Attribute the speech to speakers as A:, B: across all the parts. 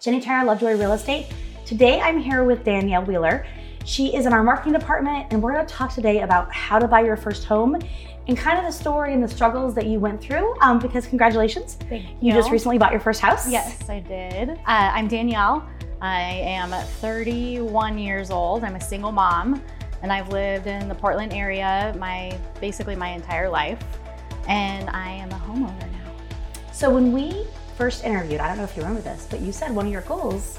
A: Jenny Turner Lovejoy Real Estate. Today I'm here with Danielle Wheeler. She is in our marketing department, and we're going to talk today about how to buy your first home and kind of the story and the struggles that you went through. Um, because congratulations,
B: Thank
A: you you just recently bought your first house.
B: Yes, I did. Uh, I'm Danielle. I am 31 years old. I'm a single mom, and I've lived in the Portland area my basically my entire life. And I am a homeowner now.
A: So when we first interviewed, I don't know if you remember this, but you said one of your goals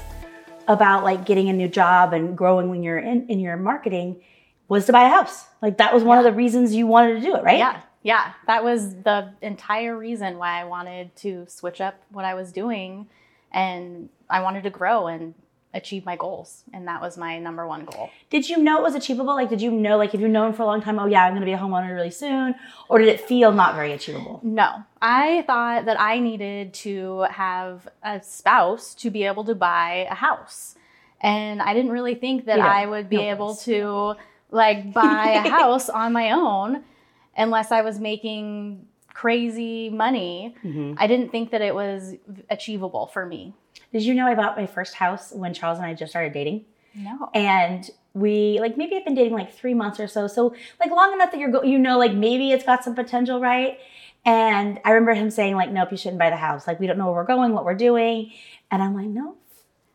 A: about like getting a new job and growing when you're in, in your marketing was to buy a house. Like that was one of the reasons you wanted to do it, right?
B: Yeah, yeah. That was the entire reason why I wanted to switch up what I was doing, and I wanted to grow and achieve my goals, and that was my number one goal.
A: Did you know it was achievable? Like, did you know, like, if you've known for a long time, oh yeah, I'm going to be a homeowner really soon, or did it feel not very achievable?
B: No, I thought that I needed to have a spouse to be able to buy a house. And I didn't really think that I would be
A: no
B: able to like buy a house on my own unless I was making crazy money.
A: Mhm.
B: I didn't think that it was achievable for me.
A: Did you know I bought my first house when Charles and I just started dating?
B: No.
A: and we like maybe I've been dating like three months or so, so like long enough that you're go- you know like maybe it's got some potential, right? And I remember him saying like, nope, you shouldn't buy the house. Like we don't know where we're going, what we're doing, and I'm like, no,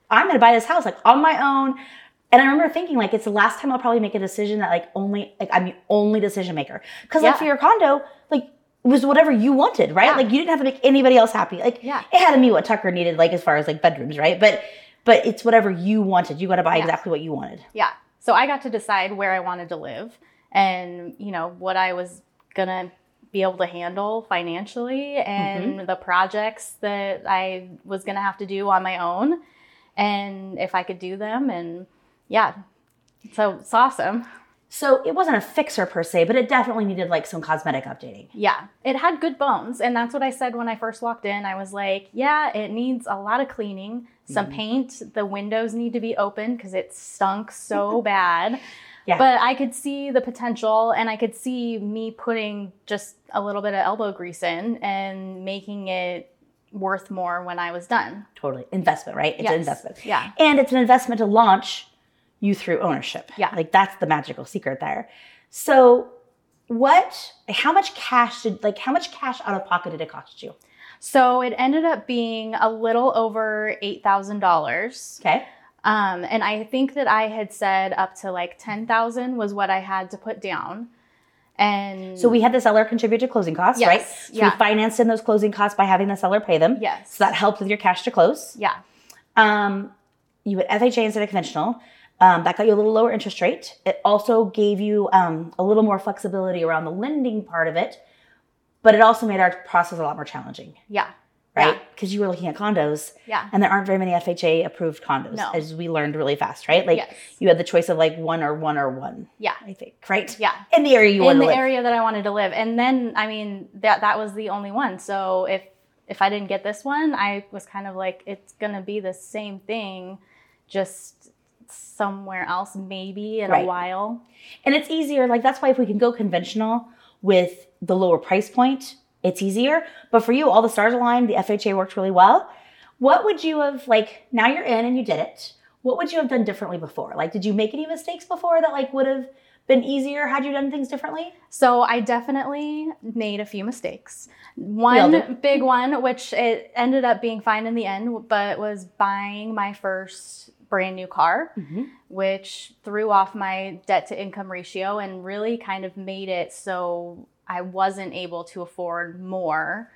A: I'm gonna buy this house like on my own. And I remember thinking like it's the last time I'll probably make a decision that like only like I'm the only decision maker. Because like
B: Yeah.
A: for your condo, like was whatever you wanted, right?
B: Yeah.
A: Like you didn't have to make anybody else happy. Like
B: Yeah.
A: it had to be what Tucker needed, like as far as like bedrooms, right? But but it's whatever you wanted. You got to buy
B: Yeah.
A: exactly what you wanted.
B: Yeah. So I got to decide where I wanted to live and, you know, what I was going to be able to handle financially and mm-hmm. the projects that I was going to have to do on my own and if I could do them. And yeah, so it's awesome.
A: So it wasn't a fixer per se, but it definitely needed like some cosmetic updating.
B: Yeah, it had good bones. And that's what I said when I first walked in. I was like, yeah, it needs a lot of cleaning, some mm-hmm. paint. The windows need to be open because it stunk so bad.
A: Yeah.
B: But I could see the potential and I could see me putting just a little bit of elbow grease in and making it worth more when I was done.
A: Totally. Investment, right? It's
B: Yes.
A: an investment.
B: Yeah.
A: And it's an investment to launch you through ownership.
B: Yeah.
A: Like that's the magical secret there. So what how much cash did like how much cash out of pocket did it cost you?
B: So it ended up being a little over $8,000.
A: Okay.
B: Um, and I think that I had said up to like 10,000 was what I had to put down. And
A: So we had the seller contribute to closing costs,
B: Yes,
A: right? So
B: yeah.
A: we financed in those closing costs by having the seller pay them.
B: yes.
A: So that helped with your cash to close.
B: yeah.
A: Um, you had FHA instead of conventional. Um, that got you a little lower interest rate. It also gave you um, a little more flexibility around the lending part of it, but it also made our process a lot more challenging,
B: Yeah.
A: right? Because you were looking at condos,
B: Yeah.
A: and there aren't very many FHA approved condos,
B: No.
A: as we learned really fast, right? Like
B: Yes.
A: you had the choice of like one or one or one,
B: Yeah.
A: I think, right?
B: Yeah.
A: In the area you
B: In
A: wanted
B: the
A: to live.
B: area that I wanted to live. And then, I mean, that, that was the only one. So if, if I didn't get this one, I was kind of like, it's going to be the same thing, just somewhere else, maybe in
A: Right.
B: a while.
A: And it's easier. Like that's why if we can go conventional with the lower price point, it's easier. But for you, all the stars aligned. The FHA worked really well. What would you have like? Now you're in and you did it. What would you have done differently before? Like, did you make any mistakes before that like would have been easier had you done things differently?
B: So I definitely made a few mistakes. One big one, which it ended up being fine in the end, but was buying my first brand new car, mm-hmm. which threw off my debt to income ratio and really kind of made it so I wasn't able to afford more.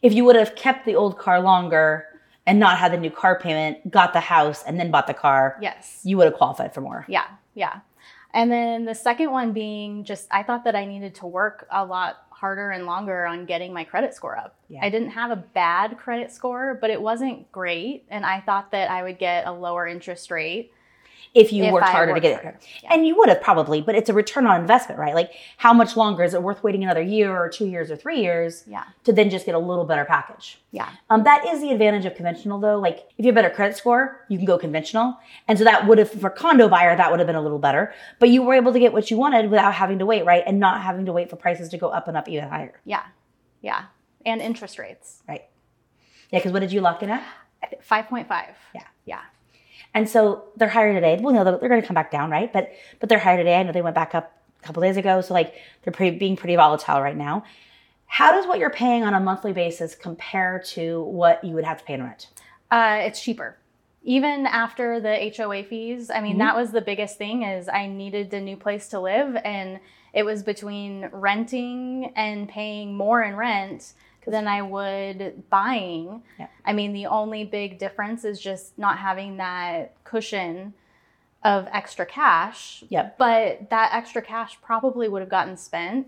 A: If you would have kept the old car longer and not had the new car payment, got the house, and then bought the car,
B: Yes.
A: you would have qualified for more.
B: Yeah, yeah. And then the second one being just I thought that I needed to work a lot harder and longer on getting my credit score up.
A: Yeah.
B: I didn't have a bad credit score, but it wasn't great. And I thought that I would get a lower interest rate.
A: If you
B: If
A: worked
B: I
A: harder to
B: worked
A: get it.
B: yeah.
A: And you would have probably, but it's a return on investment, right? Like how much longer is it worth waiting another year or two years or three years
B: Yeah.
A: to then just get a little better package?
B: Yeah.
A: Um, that is the advantage of conventional though. Like if you have a better credit score, you can go conventional. And so that would have, for condo buyer, that would have been a little better, but you were able to get what you wanted without having to wait, right? And not having to wait for prices to go up and up even higher,
B: Yeah. Yeah. And interest rates.
A: right? Yeah. Cause what did you lock in at?
B: Five point five.
A: Yeah. And so they're higher today. Well, no, they're, going to come back down, right? But but they're higher today. I know they went back up a couple days ago, so like they're pretty, being pretty volatile right now. How does what you're paying on a monthly basis compare to what you would have to pay in rent?
B: Uh, it's cheaper. Even after the HOA fees, I mean,
A: Mhm.
B: that was the biggest thing is I needed a new place to live and it was between renting and paying more in rent than I would buying.
A: Yeah.
B: I mean, the only big difference is just not having that cushion of extra cash.
A: Yep.
B: But that extra cash probably would have gotten spent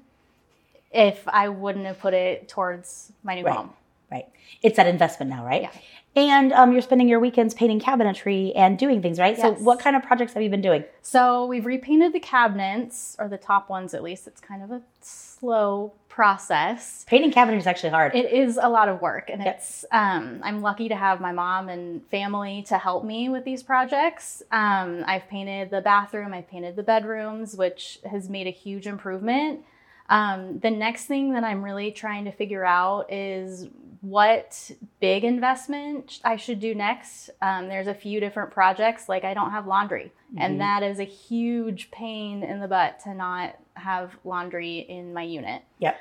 B: if I wouldn't have put it towards my new
A: Right.
B: home.
A: Right. It's that investment now, right?
B: Yeah.
A: And um, you're spending your weekends painting cabinetry and doing things, right?
B: Yes.
A: So what kind of projects have you been doing?
B: So we've repainted the cabinets, or the top ones at least. It's kind of a slow process.
A: Painting cabinetry is actually hard.
B: It is a lot of work, and
A: Yep.
B: it's. Um, I'm lucky to have my mom and family to help me with these projects. Um, I've painted the bathroom, I've painted the bedrooms, which has made a huge improvement. Um, the next thing that I'm really trying to figure out is what big investment I should do next. Um, there's a few different projects, like I don't have laundry,
A: Mhm.
B: and that is a huge pain in the butt to not have laundry in my unit.
A: Yep.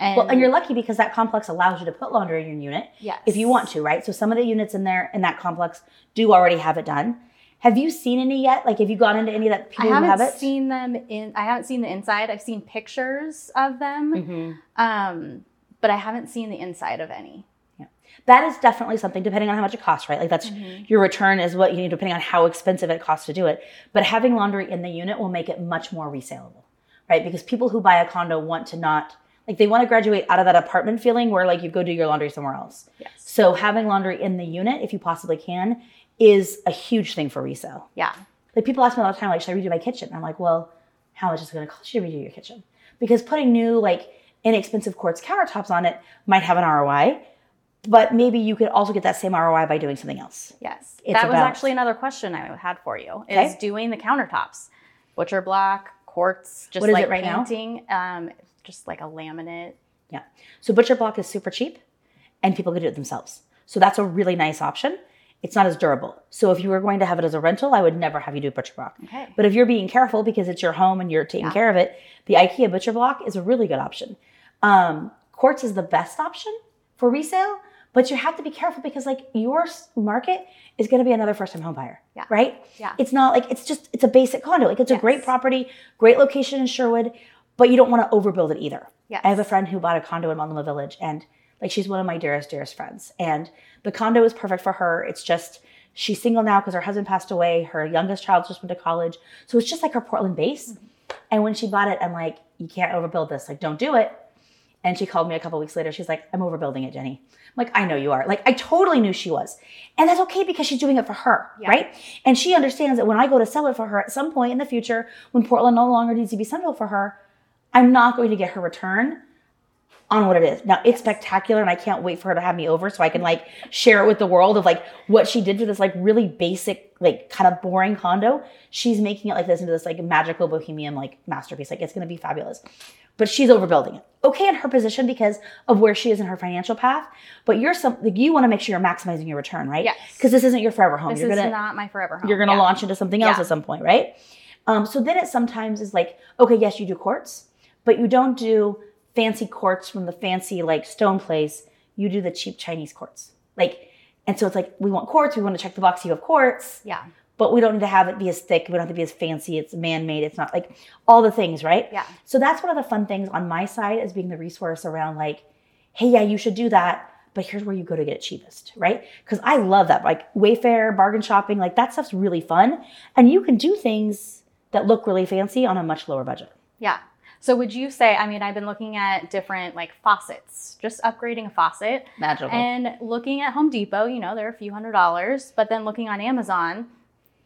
B: And,
A: well, and you're lucky because that complex allows you to put laundry in your unit
B: yes.
A: if you want to, right? So some of the units in there in that complex do already have it done. Have you seen any yet? Like, have you gone into any that people who
B: haven't
A: have it?
B: seen them in. I haven't seen the inside. I've seen pictures of them,
A: Mhm.
B: um, but I haven't seen the inside of any.
A: Yeah, That is definitely something, depending on how much it costs, right? Like that's
B: Mm-hmm.
A: your return is what you need, depending on how expensive it costs to do it. But having laundry in the unit will make it much more resaleable, right? Because people who buy a condo want to not like they want to graduate out of that apartment feeling where like you go do your laundry somewhere else.
B: Yes.
A: So having laundry in the unit, if you possibly can, is a huge thing for resale.
B: Yeah.
A: Like people ask me all the time, like, should I redo my kitchen? I'm like, well, how much is it going to cost you to redo your kitchen? Because putting new, like, inexpensive quartz countertops on it might have an ROI, but maybe you could also get that same ROI by doing something else.
B: Yes.
A: It's
B: that was
A: balance.
B: actually another question I had for you. Is
A: Okay.
B: doing the countertops, butcher block, quartz, just
A: What is it
B: like
A: right
B: painting, um, just like a laminate.
A: Yeah. So butcher block is super cheap, and people can do it themselves. So that's a really nice option. It's not as durable. So if you were going to have it as a rental, I would never have you do butcher block.
B: Okay.
A: But if you're being careful because it's your home and you're taking
B: Yeah.
A: care of it, the IKEA butcher block is a really good option. Um, quartz is the best option for resale, but you have to be careful because like your market is going to be another first time home buyer,
B: Yeah.
A: right?
B: Yeah.
A: It's not like it's just it's a basic condo. Like it's a great property, great location in Sherwood, but you don't want to overbuild it either.
B: Yes.
A: I have a friend who bought a condo in Multnomah Village, and like she's one of my dearest, dearest friends. And the condo is perfect for her. It's just she's single now because her husband passed away. Her youngest child just went to college, so it's just like her Portland base. Mm-hmm. And when she bought it, I'm like, you can't overbuild this. Like, don't do it. And she called me a couple weeks later. She's like, I'm overbuilding it, Jenny. I'm like, I know you are. Like, I totally knew she was. And that's okay because she's doing it for her,
B: Yeah.
A: right? And she understands that when I go to sell it for her at some point in the future, when Portland no longer needs to be central for her, I'm not going to get her return on what it is. Now it's spectacular and I can't wait for her to have me over so I can like share it with the world of like what she did for this like really basic, like kind of boring condo. She's making it like this into this like magical bohemian like masterpiece. Like it's gonna be fabulous. But she's overbuilding it. Okay in her position because of where she is in her financial path. But you're some like you want to make sure you're maximizing your return, right?
B: Yes.
A: Because this isn't your forever home.
B: This
A: you're
B: is
A: gonna
B: not my forever home.
A: you're going to
B: Yeah.
A: launch into something else
B: Yeah.
A: at some point, right? Um, so then it sometimes is like, okay, yes, you do quartz, but you don't do fancy quartz from the fancy like stone place. You do the cheap Chinese quartz. Like, and so it's like, we want quartz, we want to check the box, you have quartz,
B: Yeah.
A: but we don't need to have it be as thick, we don't have to be as fancy, it's man made, it's not like all the things, right?
B: Yeah.
A: So that's one of the fun things on my side as being the resource around like, hey, yeah, you should do that, but here's where you go to get it cheapest, right? Because I love that. Like Wayfair, bargain shopping, like that stuff's really fun. And you can do things that look really fancy on a much lower budget.
B: Yeah. So would you say, I mean, I've been looking at different like faucets, just upgrading a faucet
A: Magical.
B: and looking at Home Depot, you know, they're a few hundred dollars, but then looking on Amazon,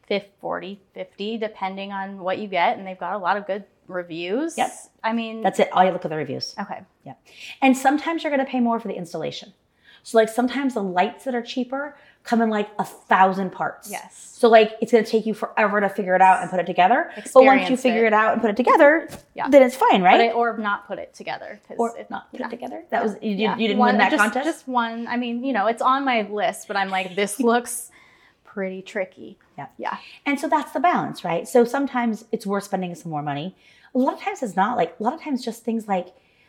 B: 50, 40, 50, depending on what you get. And they've got a lot of good reviews.
A: Yep.
B: I mean,
A: That's it. All you look at the reviews.
B: okay.
A: Yeah. And sometimes you're going to pay more for the installation. So like sometimes the lights that are cheaper come in like a thousand parts.
B: Yes.
A: So like it's gonna take you forever to figure it out and put it together. Experience but once you figure
B: it.
A: it. out and put it together,
B: Yeah.
A: then it's fine, right?
B: I, or not put it together.
A: or
B: it-
A: not put
B: yeah.
A: it together. That was you,
B: Yeah.
A: you didn't
B: One-
A: win that
B: just,
A: contest.
B: Just one. I mean, you know, it's on my list, but I'm like, this looks pretty tricky.
A: Yeah.
B: Yeah.
A: And so that's the balance, right? So sometimes it's worth spending some more money. A lot of times it's not. Like a lot of times, just things like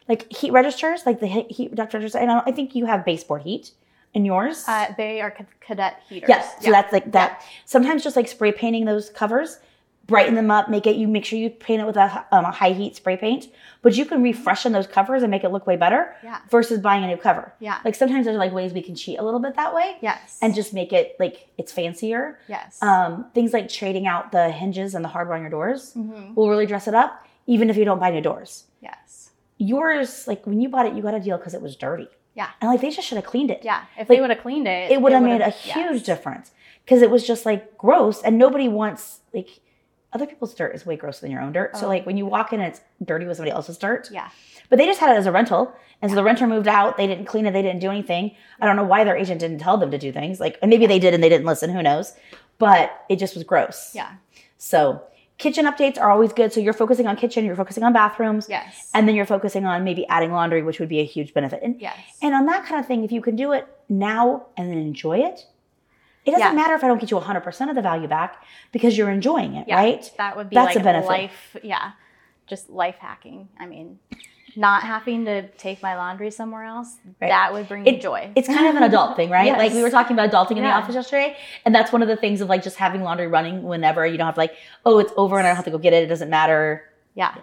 A: like heat registers, like the heat heat registers. And I I think you have baseboard heat in yours.
B: Uh, they are ca- cadet heaters.
A: yes. So
B: Yeah.
A: that's like that. Sometimes just like spray painting those covers, brighten them up, make it. You make sure you paint it with a, um, a high heat spray paint, but you can refreshen those covers and make it look way better.
B: Yeah.
A: Versus buying a new cover.
B: Yeah.
A: Like sometimes there's like ways we can cheat a little bit that way.
B: yes.
A: And just make it like it's fancier.
B: yes.
A: Um, things like trading out the hinges and the hardware on your doors
B: Mhm.
A: will really dress it up, even if you don't buy new doors.
B: Yes.
A: Yours, like when you bought it, you got a deal because it was dirty.
B: Yeah.
A: And like they just should have cleaned it.
B: Yeah. If
A: Like,
B: they would have cleaned it,
A: It would have made a huge
B: yes.
A: difference because it was just like gross and nobody wants like other people's dirt is way grosser than your own dirt. So
B: Oh.
A: like when you walk in and it's dirty with somebody else's dirt.
B: Yeah.
A: But they just had it as a rental. And so the renter moved out. They didn't clean it. They didn't do anything. I don't know why their agent didn't tell them to do things. Like, maybe they did and they didn't listen. Who knows? But it just was gross.
B: Yeah.
A: So kitchen updates are always good. So you're focusing on kitchen, you're focusing on bathrooms,
B: Yes.
A: and then you're focusing on maybe adding laundry, which would be a huge benefit. And,
B: yes.
A: and on that kind of thing, if you can do it now and then enjoy it, it doesn't
B: Yeah.
A: matter if I don't get you 100% of the value back because you're enjoying it,
B: yeah.
A: right?
B: That would be
A: That's
B: like
A: a benefit.
B: life. Yeah. Just life hacking. I mean, not having to take my laundry somewhere else,
A: Right.
B: that would bring me joy.
A: It's kind of an adult thing, right? Like we were talking about adulting in the office yesterday, and that's one of the things of like just having laundry running whenever you don't have like, oh, it's over and I don't have to go get it. It doesn't matter.
B: Yeah.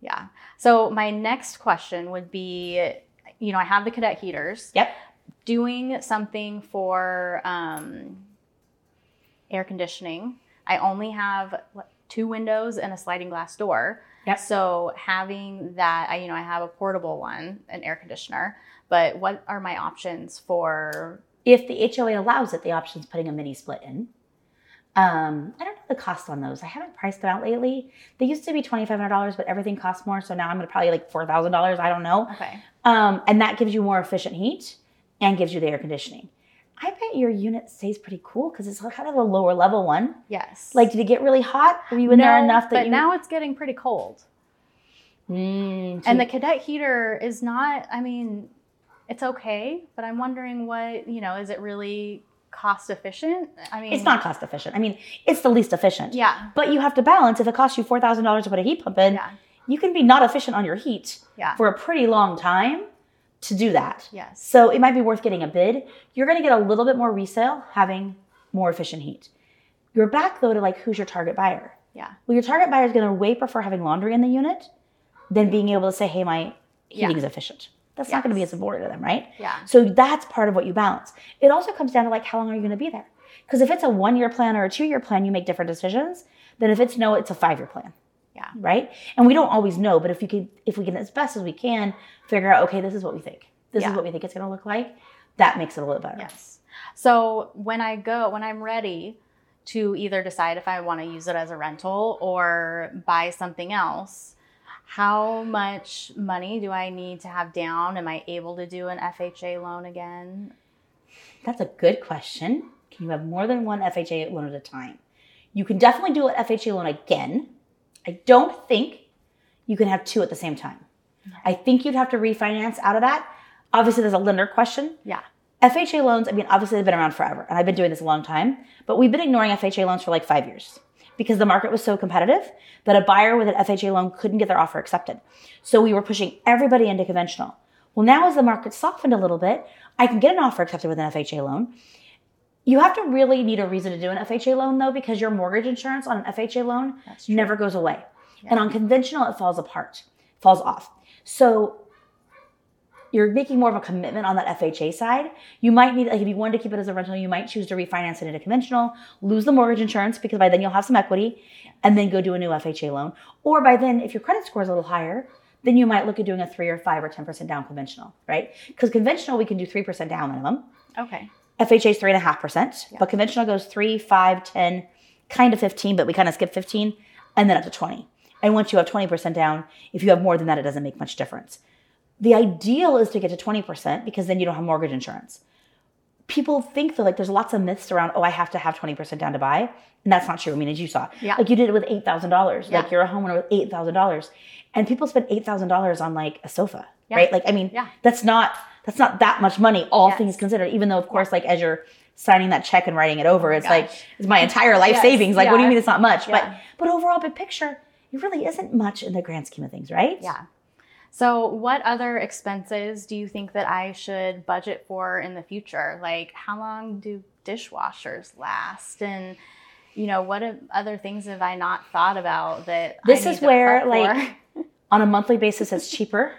B: Yeah. So my next question would be, you know, I have the cadet heaters.
A: Yep.
B: Doing something for um, air conditioning. I only have what, two windows and a sliding glass door.
A: Yep.
B: So having that, I, you know, I have a portable one, an air conditioner. But what are my options for?
A: If the HOA allows it, the option is putting a mini split in. Um, I don't know the cost on those. I haven't priced them out lately. They used to be twenty five hundred dollars, but everything costs more. So now I'm gonna probably like four thousand dollars. I don't know.
B: Okay.
A: Um, and that gives you more efficient heat and gives you the air conditioning. I bet your unit stays pretty cool because it's kind of a lower level one.
B: Yes.
A: Like, did it get really hot? Were you in there enough that
B: but
A: you?
B: now it's getting pretty cold.
A: Mm,
B: And the cadet heater is not, I mean, it's okay, but I'm wondering what, you know, is it really cost efficient? I mean,
A: it's not cost efficient. I mean, it's the least efficient.
B: Yeah.
A: But you have to balance. If it costs you four thousand dollars to put a heat pump in,
B: Yeah.
A: you can be not efficient on your heat
B: Yeah.
A: for a pretty long time to do that.
B: Yes.
A: So it might be worth getting a bid. You're going to get a little bit more resale having more efficient heat. You're back though to like who's your target buyer.
B: Yeah.
A: Well, your target buyer is going to way prefer having laundry in the unit than being able to say, "Hey, my heating is efficient." That's not going to be
B: Yes.
A: as important to them, right?
B: Yeah.
A: So that's part of what you balance. It also comes down to like how long are you going to be there? Because if it's a one year plan or a two year plan, you make different decisions than if it's no, it's a five year plan.
B: Yeah.
A: Right. And we don't always know, but if you can, if we can, as best as we can, figure out, okay, this is what we think. This
B: Yeah.
A: is what we think it's going to look like. That makes it a little better.
B: Yes. So when I go, when I'm ready to either decide if I want to use it as a rental or buy something else, how much money do I need to have down? Am I able to do an FHA loan again?
A: That's a good question. Can you have more than one FHA loan at a time? You can definitely do an FHA loan again. I don't think you can have two at the same time. I think you'd have to refinance out of that. Obviously, there's a lender question.
B: Yeah.
A: FHA loans, I mean, obviously they've been around forever, and I've been doing this a long time, but we've been ignoring FHA loans for like five years because the market was so competitive that a buyer with an FHA loan couldn't get their offer accepted. So we were pushing everybody into conventional. Well, now as the market softened a little bit, I can get an offer accepted with an FHA loan. You have to really need a reason to do an FHA loan though, because your mortgage insurance on an FHA loan never goes away. And on conventional, it falls apart, falls off. So you're making more of a commitment on that FHA side. You might need, like, if you wanted to keep it as a rental, you might choose to refinance it into conventional, lose the mortgage insurance because by then you'll have some equity, and then go do a new FHA loan. Or by then, if your credit score is a little higher, then you might look at doing a three or five or 10% down conventional, right? Because conventional, we can do 3% down minimum.
B: Okay.
A: FHA is three and a half percent, but conventional goes three, five, 10, kind of 15, but we kind of skip 15 and then up to 20. And once you have 20% down, if you have more than that, it doesn't make much difference. The ideal is to get to 20% because then you don't have mortgage insurance. people think that like there's lots of myths around, oh, I have to have 20% down to buy. And that's not true. I mean, as you saw,
B: Yeah.
A: like you did it with $8,000.
B: Yeah.
A: Like you're a homeowner with $8,000 and people spend $8,000 on like a sofa,
B: Yeah.
A: right? Like, I mean,
B: Yeah.
A: that's not, that's not that much money, all
B: Yes.
A: things considered, even though of course, like as you're signing that check and writing it over, oh it's like, it's my entire life
B: Yes.
A: savings. Like, what do you mean it's not much?
B: Yeah.
A: But, but overall big picture, it really isn't much in the grand scheme of things, right?
B: Yeah. So, what other expenses do you think that I should budget for in the future? Like, how long do dishwashers last? And, you know, what other things have I not thought about that I
A: This is where, like. On a monthly basis, it's cheaper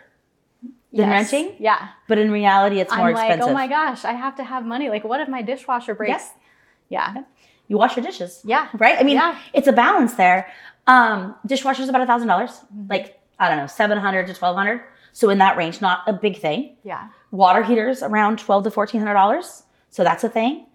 A: than
B: Yes.
A: renting,
B: Yeah.
A: but in reality, it's more
B: I'm like,
A: expensive.
B: oh my gosh, I have to have money. Like, what if my dishwasher breaks? Yeah.
A: You wash your dishes.
B: Yeah.
A: right? I mean,
B: Yeah.
A: it's a balance there. Um, dishwasher's about a thousand dollars,
B: Mm-hmm.
A: like I don't know, seven hundred to twelve hundred. So in that range, not a big thing.
B: Yeah.
A: Water heaters around twelve to fourteen hundred dollars, so that's a thing.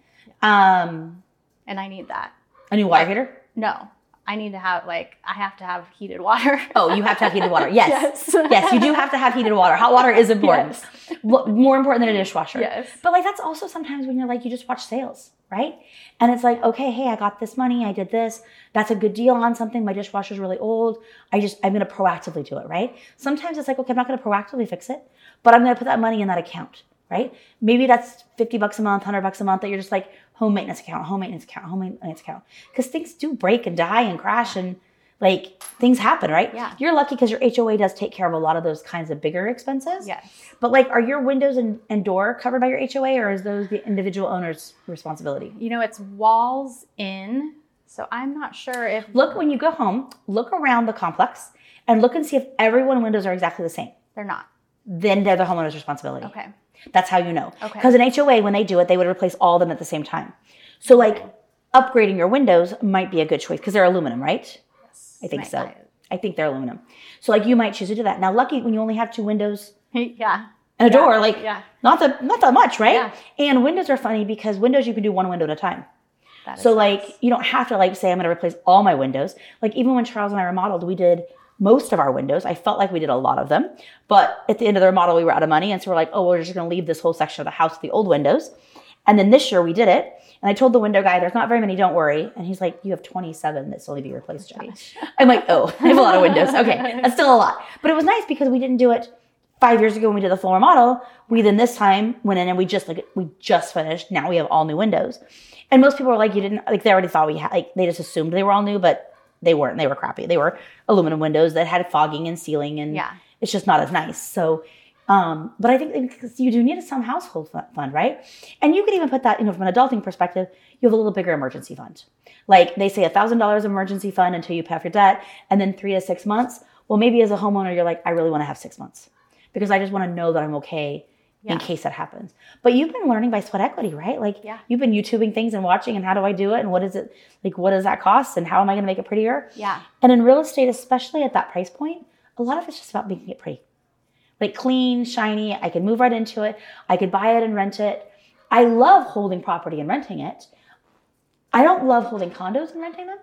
A: Um,
B: And I need that.
A: a new water heater.
B: No, I need to have, like, I have to have heated water.
A: Oh, you have to have heated water. Yes.
B: Yes.
A: yes, you do have to have heated water. Hot water is important.
B: Yes.
A: More important than a dishwasher.
B: Yes.
A: But like that's also sometimes when you're like you just watch sales, right? And it's like, okay, hey, I got this money, I did this. That's a good deal on something. My dishwasher's really old. I just I'm gonna proactively do it, right? Sometimes it's like, okay, I'm not gonna proactively fix it, but I'm gonna put that money in that account, right? Maybe that's 50 bucks a month, 100 bucks a month that you're just like home maintenance account, home maintenance account, home maintenance account. Because things do break and die and crash and like things happen, right?
B: Yeah.
A: You're lucky because your HOA does take care of a lot of those kinds of bigger expenses.
B: Yes.
A: But like, are your windows and, and door covered by your HOA, or is those the individual owner's responsibility?
B: You know, it's walls in. So I'm not sure if
A: Look when you go home. Look around the complex and look and see if everyone's windows are exactly the same.
B: they're not.
A: Then they're the homeowner's responsibility.
B: Okay.
A: That's how you know.
B: Okay.
A: Because an HOA, when they do it, they would replace all of them at the same time. So like, upgrading your windows might be a good choice because they're aluminum, right? Yes. I think so. I think they're aluminum. So like, you might choose to do that. Now, lucky when you only have two windows
B: yeah.
A: and a
B: Yeah,
A: door, like
B: yeah.
A: not that not that much, right?
B: Yeah.
A: And windows are funny because windows you can do one window at a time.
B: That is
A: So
B: nice.
A: like you don't have to like say I'm going to replace all my windows. Like even when Charles and I remodeled, we did most of our windows. I felt like we did a lot of them, but at the end of the remodel, we were out of money, and so we're like, oh, we're just going to leave this whole section of the house with the old windows. And then this year we did it, and I told the window guy, "There's not very many, don't worry." And he's like, "You have 27 that still need to be replaced, Jenny." I'm like, "Oh, I have a lot of windows. Okay, that's still a lot." But it was nice because we didn't do it five years ago when we did the full remodel. We then this time went in and we just like we just finished. Now we have all new windows, and most people were like, "You didn't like." They already thought we had like they just assumed they were all new, but they weren't. They were crappy. They were aluminum windows that had fogging and sealing, and
B: Yeah.
A: it's just not as nice. So. Um, but I think because you do need some household fund, right? And you could even put that, you know, from an adulting perspective, you have a little bigger emergency fund. Like they say, a thousand dollars emergency fund until you pay off your debt, and then three to six months. Well, maybe as a homeowner, you're like, I really want to have six months because I just want to know that I'm okay in case that happens. But you've been learning by sweat equity, right? Like
B: Yeah.
A: you've been YouTubing things and watching, and how do I do it, and what is it like? What does that cost, and how am I going to make it prettier?
B: Yeah.
A: And in real estate, especially at that price point, a lot of it's just about making it pretty. Like clean, shiny. I can move right into it. I could buy it and rent it. I love holding property and renting it. I don't love holding condos and renting them.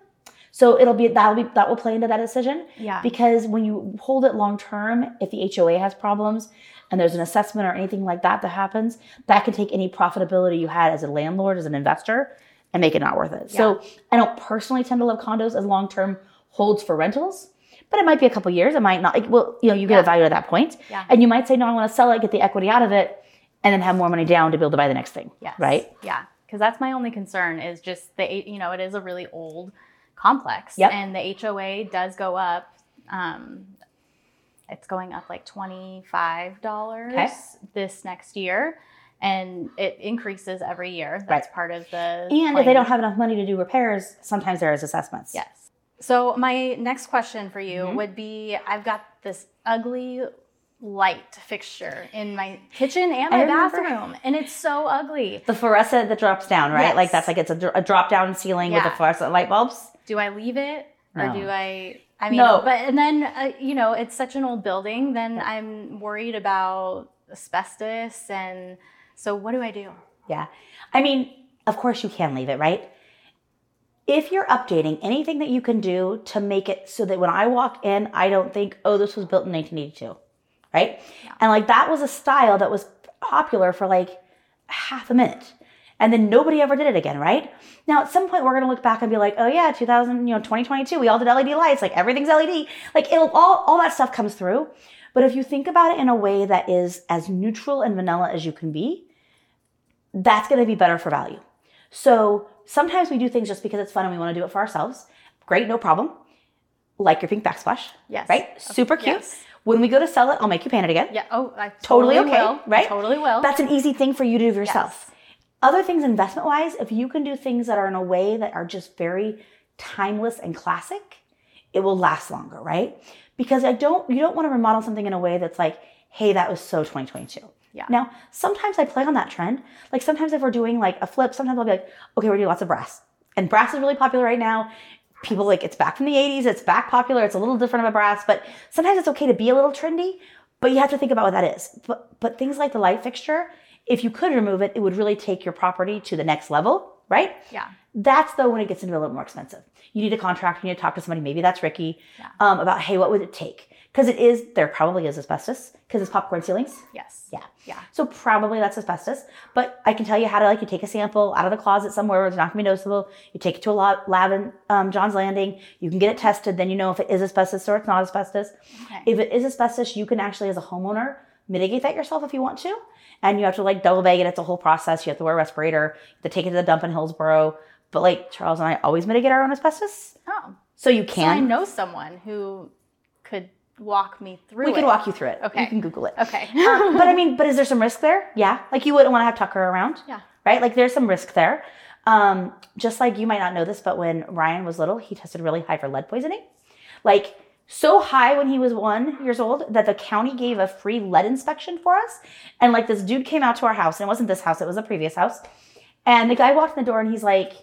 A: So it'll be that'll be that will play into that decision.
B: Yeah.
A: Because when you hold it long term, if the HOA has problems and there's an assessment or anything like that that happens, that can take any profitability you had as a landlord, as an investor, and make it not worth it. So I don't personally tend to love condos as long term holds for rentals. But it might be a couple years. It might not. Like, well, you know, you get
B: Yeah.
A: a value at that point,
B: Yeah.
A: and you might say, "No, I want to sell it, get the equity out of it, and then have more money down to be able to buy the next thing."
B: Yes.
A: Right?
B: Yeah. Because that's my only concern is just the you know it is a really old complex
A: Yep.
B: and the HOA does go up. Um, it's going up like twenty five dollars
A: Okay.
B: this next year, and it increases every year. That's part of the
A: And if they don't have enough money to do repairs, sometimes there is assessments.
B: Yes. So my next question for you
A: Mm-hmm.
B: would be: I've got this ugly light fixture in my kitchen and my bathroom, and it's so ugly.
A: The fluorescent that drops down, right?
B: Yes.
A: Like that's like it's a, a drop down ceiling with the fluorescent light bulbs.
B: do I leave it or
A: No.
B: do I? I mean,
A: No.
B: but and then uh, you know it's such an old building. Then I'm worried about asbestos, and so what do I do?
A: Yeah. I mean, of course you can leave it, right? If you're updating anything that you can do to make it so that when I walk in, I don't think, oh, this was built in 1982, right? And like that was a style that was popular for like half a minute. And then nobody ever did it again, right? Now, at some point, we're to look back and be like, oh yeah, 2000, you know, 2022, we all did LED lights, like everything's LED. Like it'll all, all that stuff comes through. But if you think about it in a way that is as neutral and vanilla as you can be, that's to be better for value. So sometimes we do things just because it's fun and we want to do it for ourselves. Great, no problem. Like your pink backsplash.
B: Yes.
A: Right? Super cute.
B: Yes.
A: When we go to sell it, I'll make you paint it again.
B: Yeah. Oh, I
A: Totally
B: totally,
A: okay,
B: will.
A: right?
B: Totally will.
A: That's an easy thing for you to do yourself.
B: Yes.
A: Other things investment wise, if you can do things that are in a way that are just very timeless and classic, it will last longer, right? Because I don't you don't want to remodel something in a way that's like, hey, that was so 2022.
B: Yeah.
A: Now, sometimes I play on that trend. Like sometimes if we're doing like a flip, sometimes I'll be like, okay, we're doing lots of brass. And brass is really popular right now. People like it's back from the 80s, it's back popular, it's a little different of a brass, but sometimes it's okay to be a little trendy, but you have to think about what that is. But but things like the light fixture, if you could remove it, it would really take your property to the next level, right?
B: yeah.
A: That's though when it gets into a little more expensive. You need a contract, you need to talk to somebody, maybe that's Ricky,
B: Yeah.
A: um, about hey, what would it take? Because it is, there probably is asbestos, because it's popcorn ceilings.
B: Yes.
A: Yeah.
B: Yeah.
A: So probably that's asbestos. But I can tell you how to like you take a sample out of the closet somewhere where it's not gonna be noticeable. You take it to a lab, lab in um, John's Landing. You can get it tested. Then you know if it is asbestos or it's not asbestos.
B: Okay.
A: If it is asbestos, you can actually, as a homeowner, mitigate that yourself if you want to. And you have to like double bag it. It's a whole process. You have to wear a respirator. You have to take it to the dump in Hillsboro. But like Charles and I always mitigate our own asbestos.
B: oh.
A: So you can.
B: So I know someone who could walk me through
A: we
B: it.
A: can walk you through it.
B: Okay.
A: You can Google it.
B: Okay.
A: Um, but I mean, but is there some risk there? Yeah. Like you wouldn't want to have Tucker around.
B: yeah.
A: right? Like there's some risk there. Um, just like you might not know this, but when Ryan was little, he tested really high for lead poisoning. Like so high when he was one years old that the county gave a free lead inspection for us. And like this dude came out to our house, and it wasn't this house, it was a previous house. And the guy walked in the door and he's like,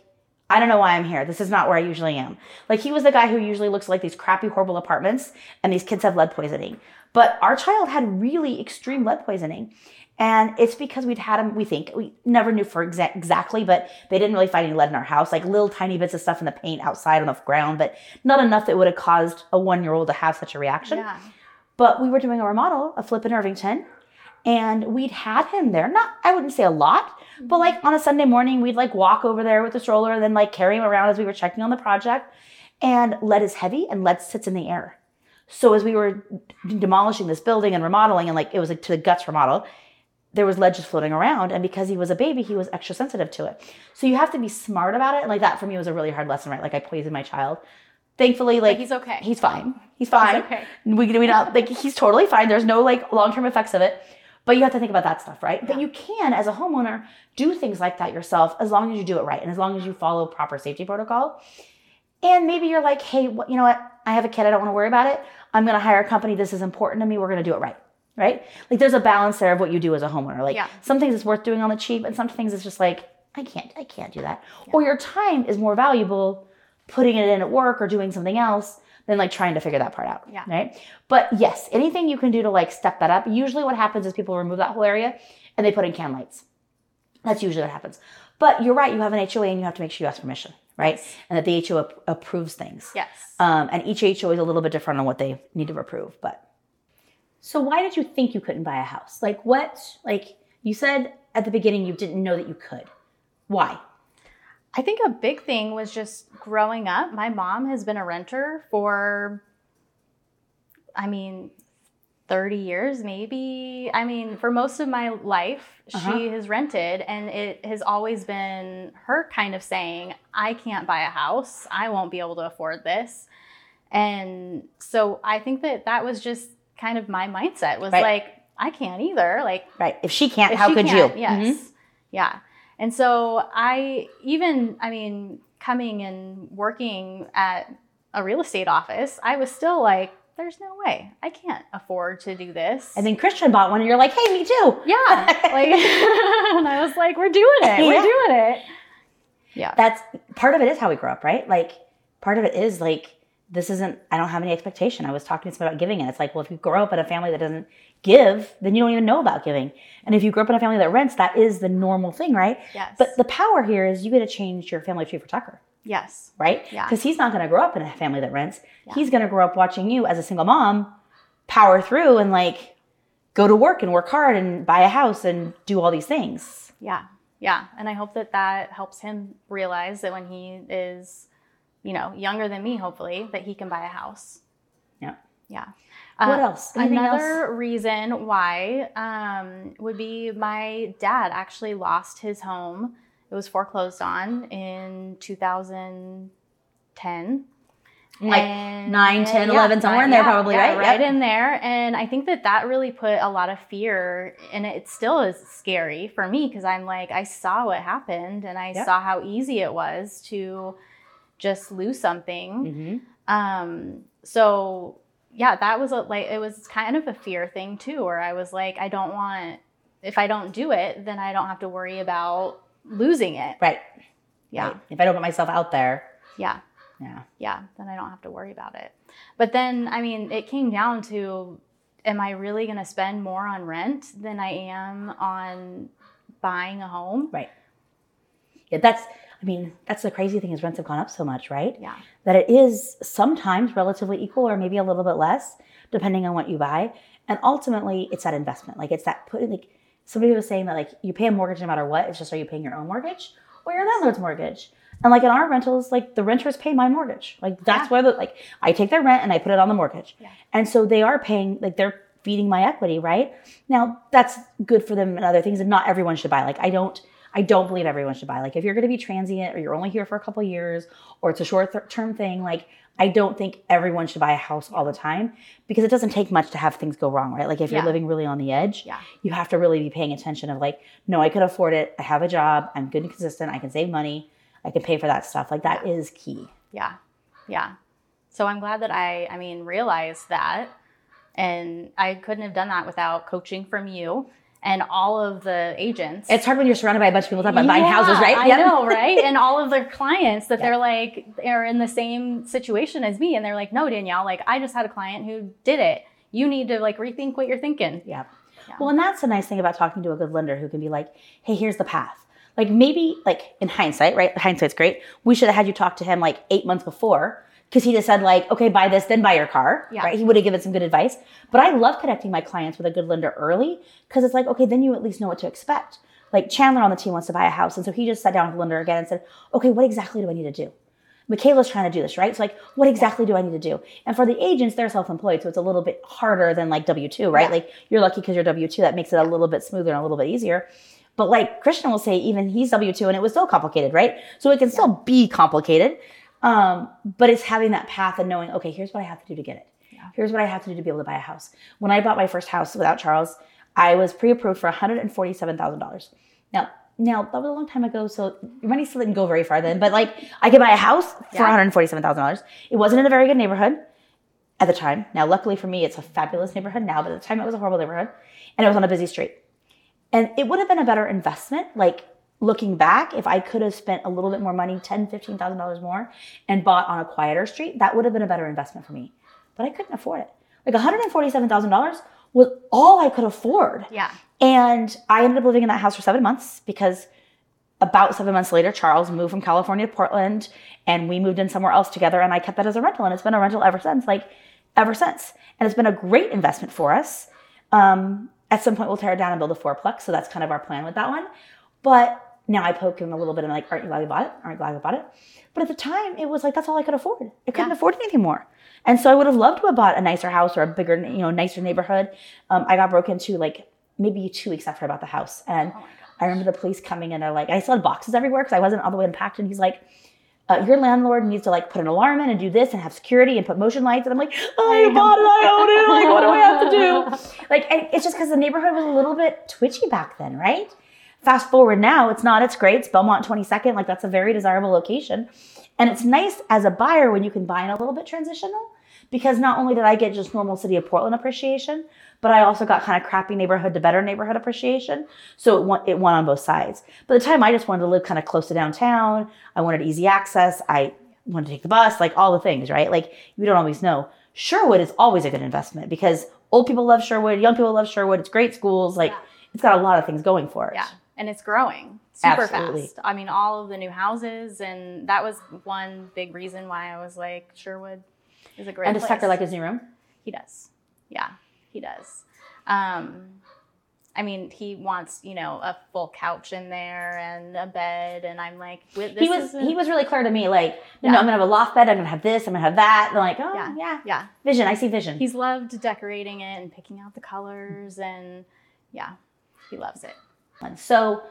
A: I don't know why I'm here. This is not where I usually am. Like he was the guy who usually looks like these crappy, horrible apartments, and these kids have lead poisoning. But our child had really extreme lead poisoning. And it's because we'd had him, we think, we never knew for exa- exactly, but they didn't really find any lead in our house, like little tiny bits of stuff in the paint outside on the ground, but not enough that would have caused a one year old to have such a reaction.
B: Yeah.
A: But we were doing a remodel, a flip in Irvington, and we'd had him there. Not, I wouldn't say a lot, but mm-hmm. like on a Sunday morning, we'd like walk over there with the stroller and then like carry him around as we were checking on the project. And lead is heavy and lead sits in the air. So as we were demolishing this building and remodeling, and like it was like to the guts remodel, there was lead just floating around. And because he was a baby, he was extra sensitive to it. So you have to be smart about it. And like that for me was a really hard lesson, right? Like I poisoned my child. Thankfully, like
B: he's okay.
A: He's fine. He's fine.
B: okay.
A: We we not like he's totally fine. There's no like long term effects of it. But you have to think about that stuff, right? But you can, as a homeowner, do things like that yourself as long as you do it right and as long as you follow proper safety protocol. And maybe you're like, hey, what, you know what? I have a kid. I don't want to worry about it. I'm going to hire a company. This is important to me. We're going to do it right. Right? Like there's a balance there of what you do as a homeowner. Like
B: Yeah.
A: some things it's worth doing on the cheap and some things it's just like, I can't, I can't do that. Or your time is more valuable putting it in at work or doing something else than like trying to figure that part out.
B: Yeah.
A: Right. But yes, anything you can do to like step that up. Usually what happens is people remove that whole area and they put in can lights. That's usually what happens. But you're right, you have an HOA and you have to make sure you ask permission, right?
B: Yes.
A: And that the HOA ap- approves things.
B: Yes.
A: Um, and each HOA is a little bit different on what they need to approve. But so why did you think you couldn't buy a house? Like what? Like you said at the beginning, you didn't know that you could. Why?
B: I think a big thing was just growing up. My mom has been a renter for, I mean, 30 years, maybe. I mean, for most of my life,
A: Uh-huh.
B: she has rented, and it has always been her kind of saying, I can't buy a house. I won't be able to afford this. And so I think that that was just kind of my mindset was
A: Right.
B: like, I can't either. Like,
A: Right. If she can't,
B: if
A: how
B: she
A: could
B: can't,
A: you?
B: Yes.
A: Mhm.
B: Yeah. And so I even, I mean, coming and working at a real estate office, I was still like, there's no way. I can't afford to do this.
A: And then Christian bought one and you're like, hey, me too.
B: yeah. Like, and I was like, we're doing it. We're doing it. Yeah.
A: That's part of it is how we grow up, right? Like part of it is like this isn't I don't have any expectation. I was talking to someone about giving and it's like, well, if you grow up in a family that doesn't give, then you don't even know about giving. And if you grow up in a family that rents, that is the normal thing, right?
B: Yes.
A: But the power here is you get to change your family tree for Tucker,
B: yes.
A: right?
B: Yeah.
A: Because he's not going to grow up in a family that rents.
B: Yeah.
A: He's going to grow up watching you as a single mom power through and like go to work and work hard and buy a house and do all these things.
B: Yeah. Yeah. And I hope that that helps him realize that when he is, you know, younger than me, hopefully, that he can buy a house.
A: Yeah.
B: Yeah.
A: What else? Anything
B: another
A: else?
B: reason why um, would be my dad actually lost his home. It was foreclosed on in 2010.
A: Like
B: And-
A: 9, 10,
B: yeah,
A: 11, somewhere in there,
B: yeah,
A: probably,
B: yeah,
A: right?
B: Right
A: Yep.
B: in there. And I think that that really put a lot of fear, and it still is scary for me because I'm like, I saw what happened and I
A: Yep.
B: saw how easy it was to just lose something.
A: Mhm.
B: Um, so yeah, that was a, like, it was kind of a fear thing too, where I was like, I don't want, if I don't do it, then I don't have to worry about losing it.
A: Right.
B: Yeah.
A: Right. If I don't put myself out there,
B: Yeah.
A: yeah.
B: yeah, then I don't have to worry about it. But then, I mean, it came down to am I really going to spend more on rent than I am on buying a home?
A: Right. Yeah, that's I mean, that's the crazy thing is rents have gone up so much, right?
B: Yeah.
A: That it is sometimes relatively equal or maybe a little bit less, depending on what you buy. And ultimately it's that investment. Like it's that putting like somebody was saying that like you pay a mortgage no matter what. It's just are you paying your own mortgage or your landlord's mortgage? And like in our rentals, like the renters pay my mortgage. Like that's
B: Yeah.
A: where the like I take their rent and I put it on the mortgage.
B: Yeah.
A: And so they are paying like they're feeding my equity, right? Now that's good for them and other things, and not everyone should buy. Like I don't I don't believe everyone should buy. Like if you're going to be transient or you're only here for a couple years or it's a short term thing, like I don't think everyone should buy a house all the time because it doesn't take much to have things go wrong, right? Like if you're living really on the edge,
B: Yeah.
A: you have to really be paying attention of like, no, I could afford it. I have a job. I'm good and consistent. I can save money. I can pay for that stuff. Like that is key.
B: Yeah. Yeah. So I'm glad that I, I mean, realized that. And I couldn't have done that without coaching from you and all of the agents.
A: It's hard when you're surrounded by a bunch of people talking about buying houses, right?
B: I
A: Yep.
B: know, right? and all of their clients that
A: Yeah.
B: they're like are in the same situation as me, and they're like, "No, Danielle, like I just had a client who did it. You need to like rethink what you're thinking."
A: Yeah.
B: Yeah.
A: Well, and that's the nice thing about talking to a good lender who can be like, hey, here's the path. Like maybe like in hindsight, right? Hindsight's great. We should have had you talk to him like eight months before because he just said like, okay, buy this, then buy your car,
B: Yeah.
A: right? He would have given some good advice. But I love connecting my clients with a good lender early because it's like, okay, then you at least know what to expect. Like Chandler on the team wants to buy a house. And so he just sat down with the lender again and said, okay, what exactly do I need to do? Michaela's trying to do this, right? So like, what exactly do I need to do? And for the agents, they're self-employed, so it's a little bit harder than like W two, right?
B: Yeah.
A: Like you're lucky because you're W two, that makes it a little bit smoother and a little bit easier. But like Christian will say, even he's W two, and it was still complicated, right? So it can still be complicated, um, but it's having that path and knowing, okay, here's what I have to do to get it.
B: Yeah.
A: Here's what I have to do to be able to buy a house. When I bought my first house without Charles, I was pre-approved for one hundred and forty-seven thousand dollars. Now, now that was a long time ago, so your money still didn't go very far then. But like, I could buy a house for
B: Yeah.
A: one hundred forty-seven thousand dollars. It wasn't in a very good neighborhood at the time. Now, luckily for me, it's a fabulous neighborhood now, but at the time it was a horrible neighborhood, and it was on a busy street. And it would have been a better investment, like looking back, if I could have spent a little bit more money, ten, fifteen thousand dollars more, and bought on a quieter street, that would have been a better investment for me. But I couldn't afford it. Like one hundred and forty-seven thousand dollars was all I could afford.
B: Yeah.
A: And I ended up living in that house for seven months because about seven months later, Charles moved from California to Portland and we moved in somewhere else together. And I kept that as a rental. And it's been a rental ever since, like ever since. And it's been a great investment for us. Um, at some point, we'll tear it down and build a fourplex. So that's kind of our plan with that one. But now I poke him a little bit and I'm like, aren't you glad we bought it? Aren't you glad we bought it? But at the time, it was like, that's all I could afford. I couldn't
B: Yeah.
A: afford anything more. And so I would have loved to have bought a nicer house or a bigger, you know, nicer neighborhood. Um, I got broken into like maybe two weeks after I bought the house. And
B: Oh.
A: I remember the police coming in. They're like, I still had boxes everywhere because I wasn't all the way unpacked. And he's like, uh, your landlord needs to like put an alarm in and do this and have security and put motion lights. And I'm like, I bought it, I own it. Like, what do I have to do? Like, and it's just because the neighborhood was a little bit twitchy back then, right? Fast forward now, it's not. It's great. It's Belmont 22nd. Like that's a very desirable location, and it's nice as a buyer when you can buy in a little bit transitional because not only did I get just normal city of Portland appreciation, but I also got kind of crappy neighborhood to better neighborhood appreciation. So it won, it won on both sides. But the time I just wanted to live kind of close to downtown. I wanted easy access. I wanted to take the bus, like all the things, right? Like you don't always know. Sherwood is always a good investment because old people love Sherwood, young people love Sherwood. It's great schools. Like
B: Yeah.
A: it's got a lot of things going for it.
B: Yeah. And it's growing super
A: Absolutely.
B: fast. I mean, all of the new houses, and that was one big reason why I was like, Sherwood is a great
A: And does
B: place.
A: Tucker like his new room?
B: He does. Yeah, he does. Um, I mean, he wants, you know, a full couch in there and a bed, and I'm like, "Wi-
A: he was he was really clear to me. Like, no, no, I'm gonna have a loft bed. I'm gonna have this. I'm gonna have that. And I'm like, oh yeah,
B: Yeah. yeah.
A: vision. I see vision.
B: He's loved decorating it and picking out the colors, and yeah, he loves it.
A: So,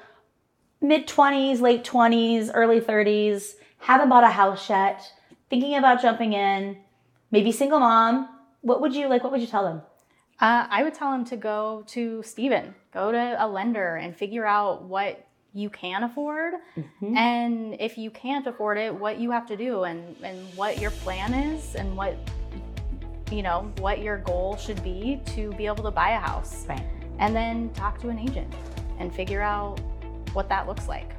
A: mid 20s, late 20s, early 30s, haven't bought a house yet, thinking about jumping in, maybe single mom. What would you like? What would you tell them?
B: Uh, I would tell them to go to Steven, go to a lender and figure out what you can afford.
A: Mm-hmm.
B: And if you can't afford it, what you have to do and, and what your plan is and what, you know, what your goal should be to be able to buy a house.
A: Right.
B: And then talk to an agent and figure out what that looks like.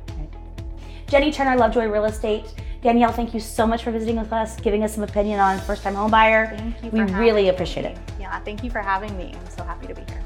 A: Jenny Turner, Lovejoy Real Estate. Danielle, thank you so much for visiting with us, giving us some opinion on first time homebuyer.
B: Thank you
A: We
B: for having
A: really
B: me.
A: appreciate it.
B: Yeah, thank you for having me. I'm so happy to be here.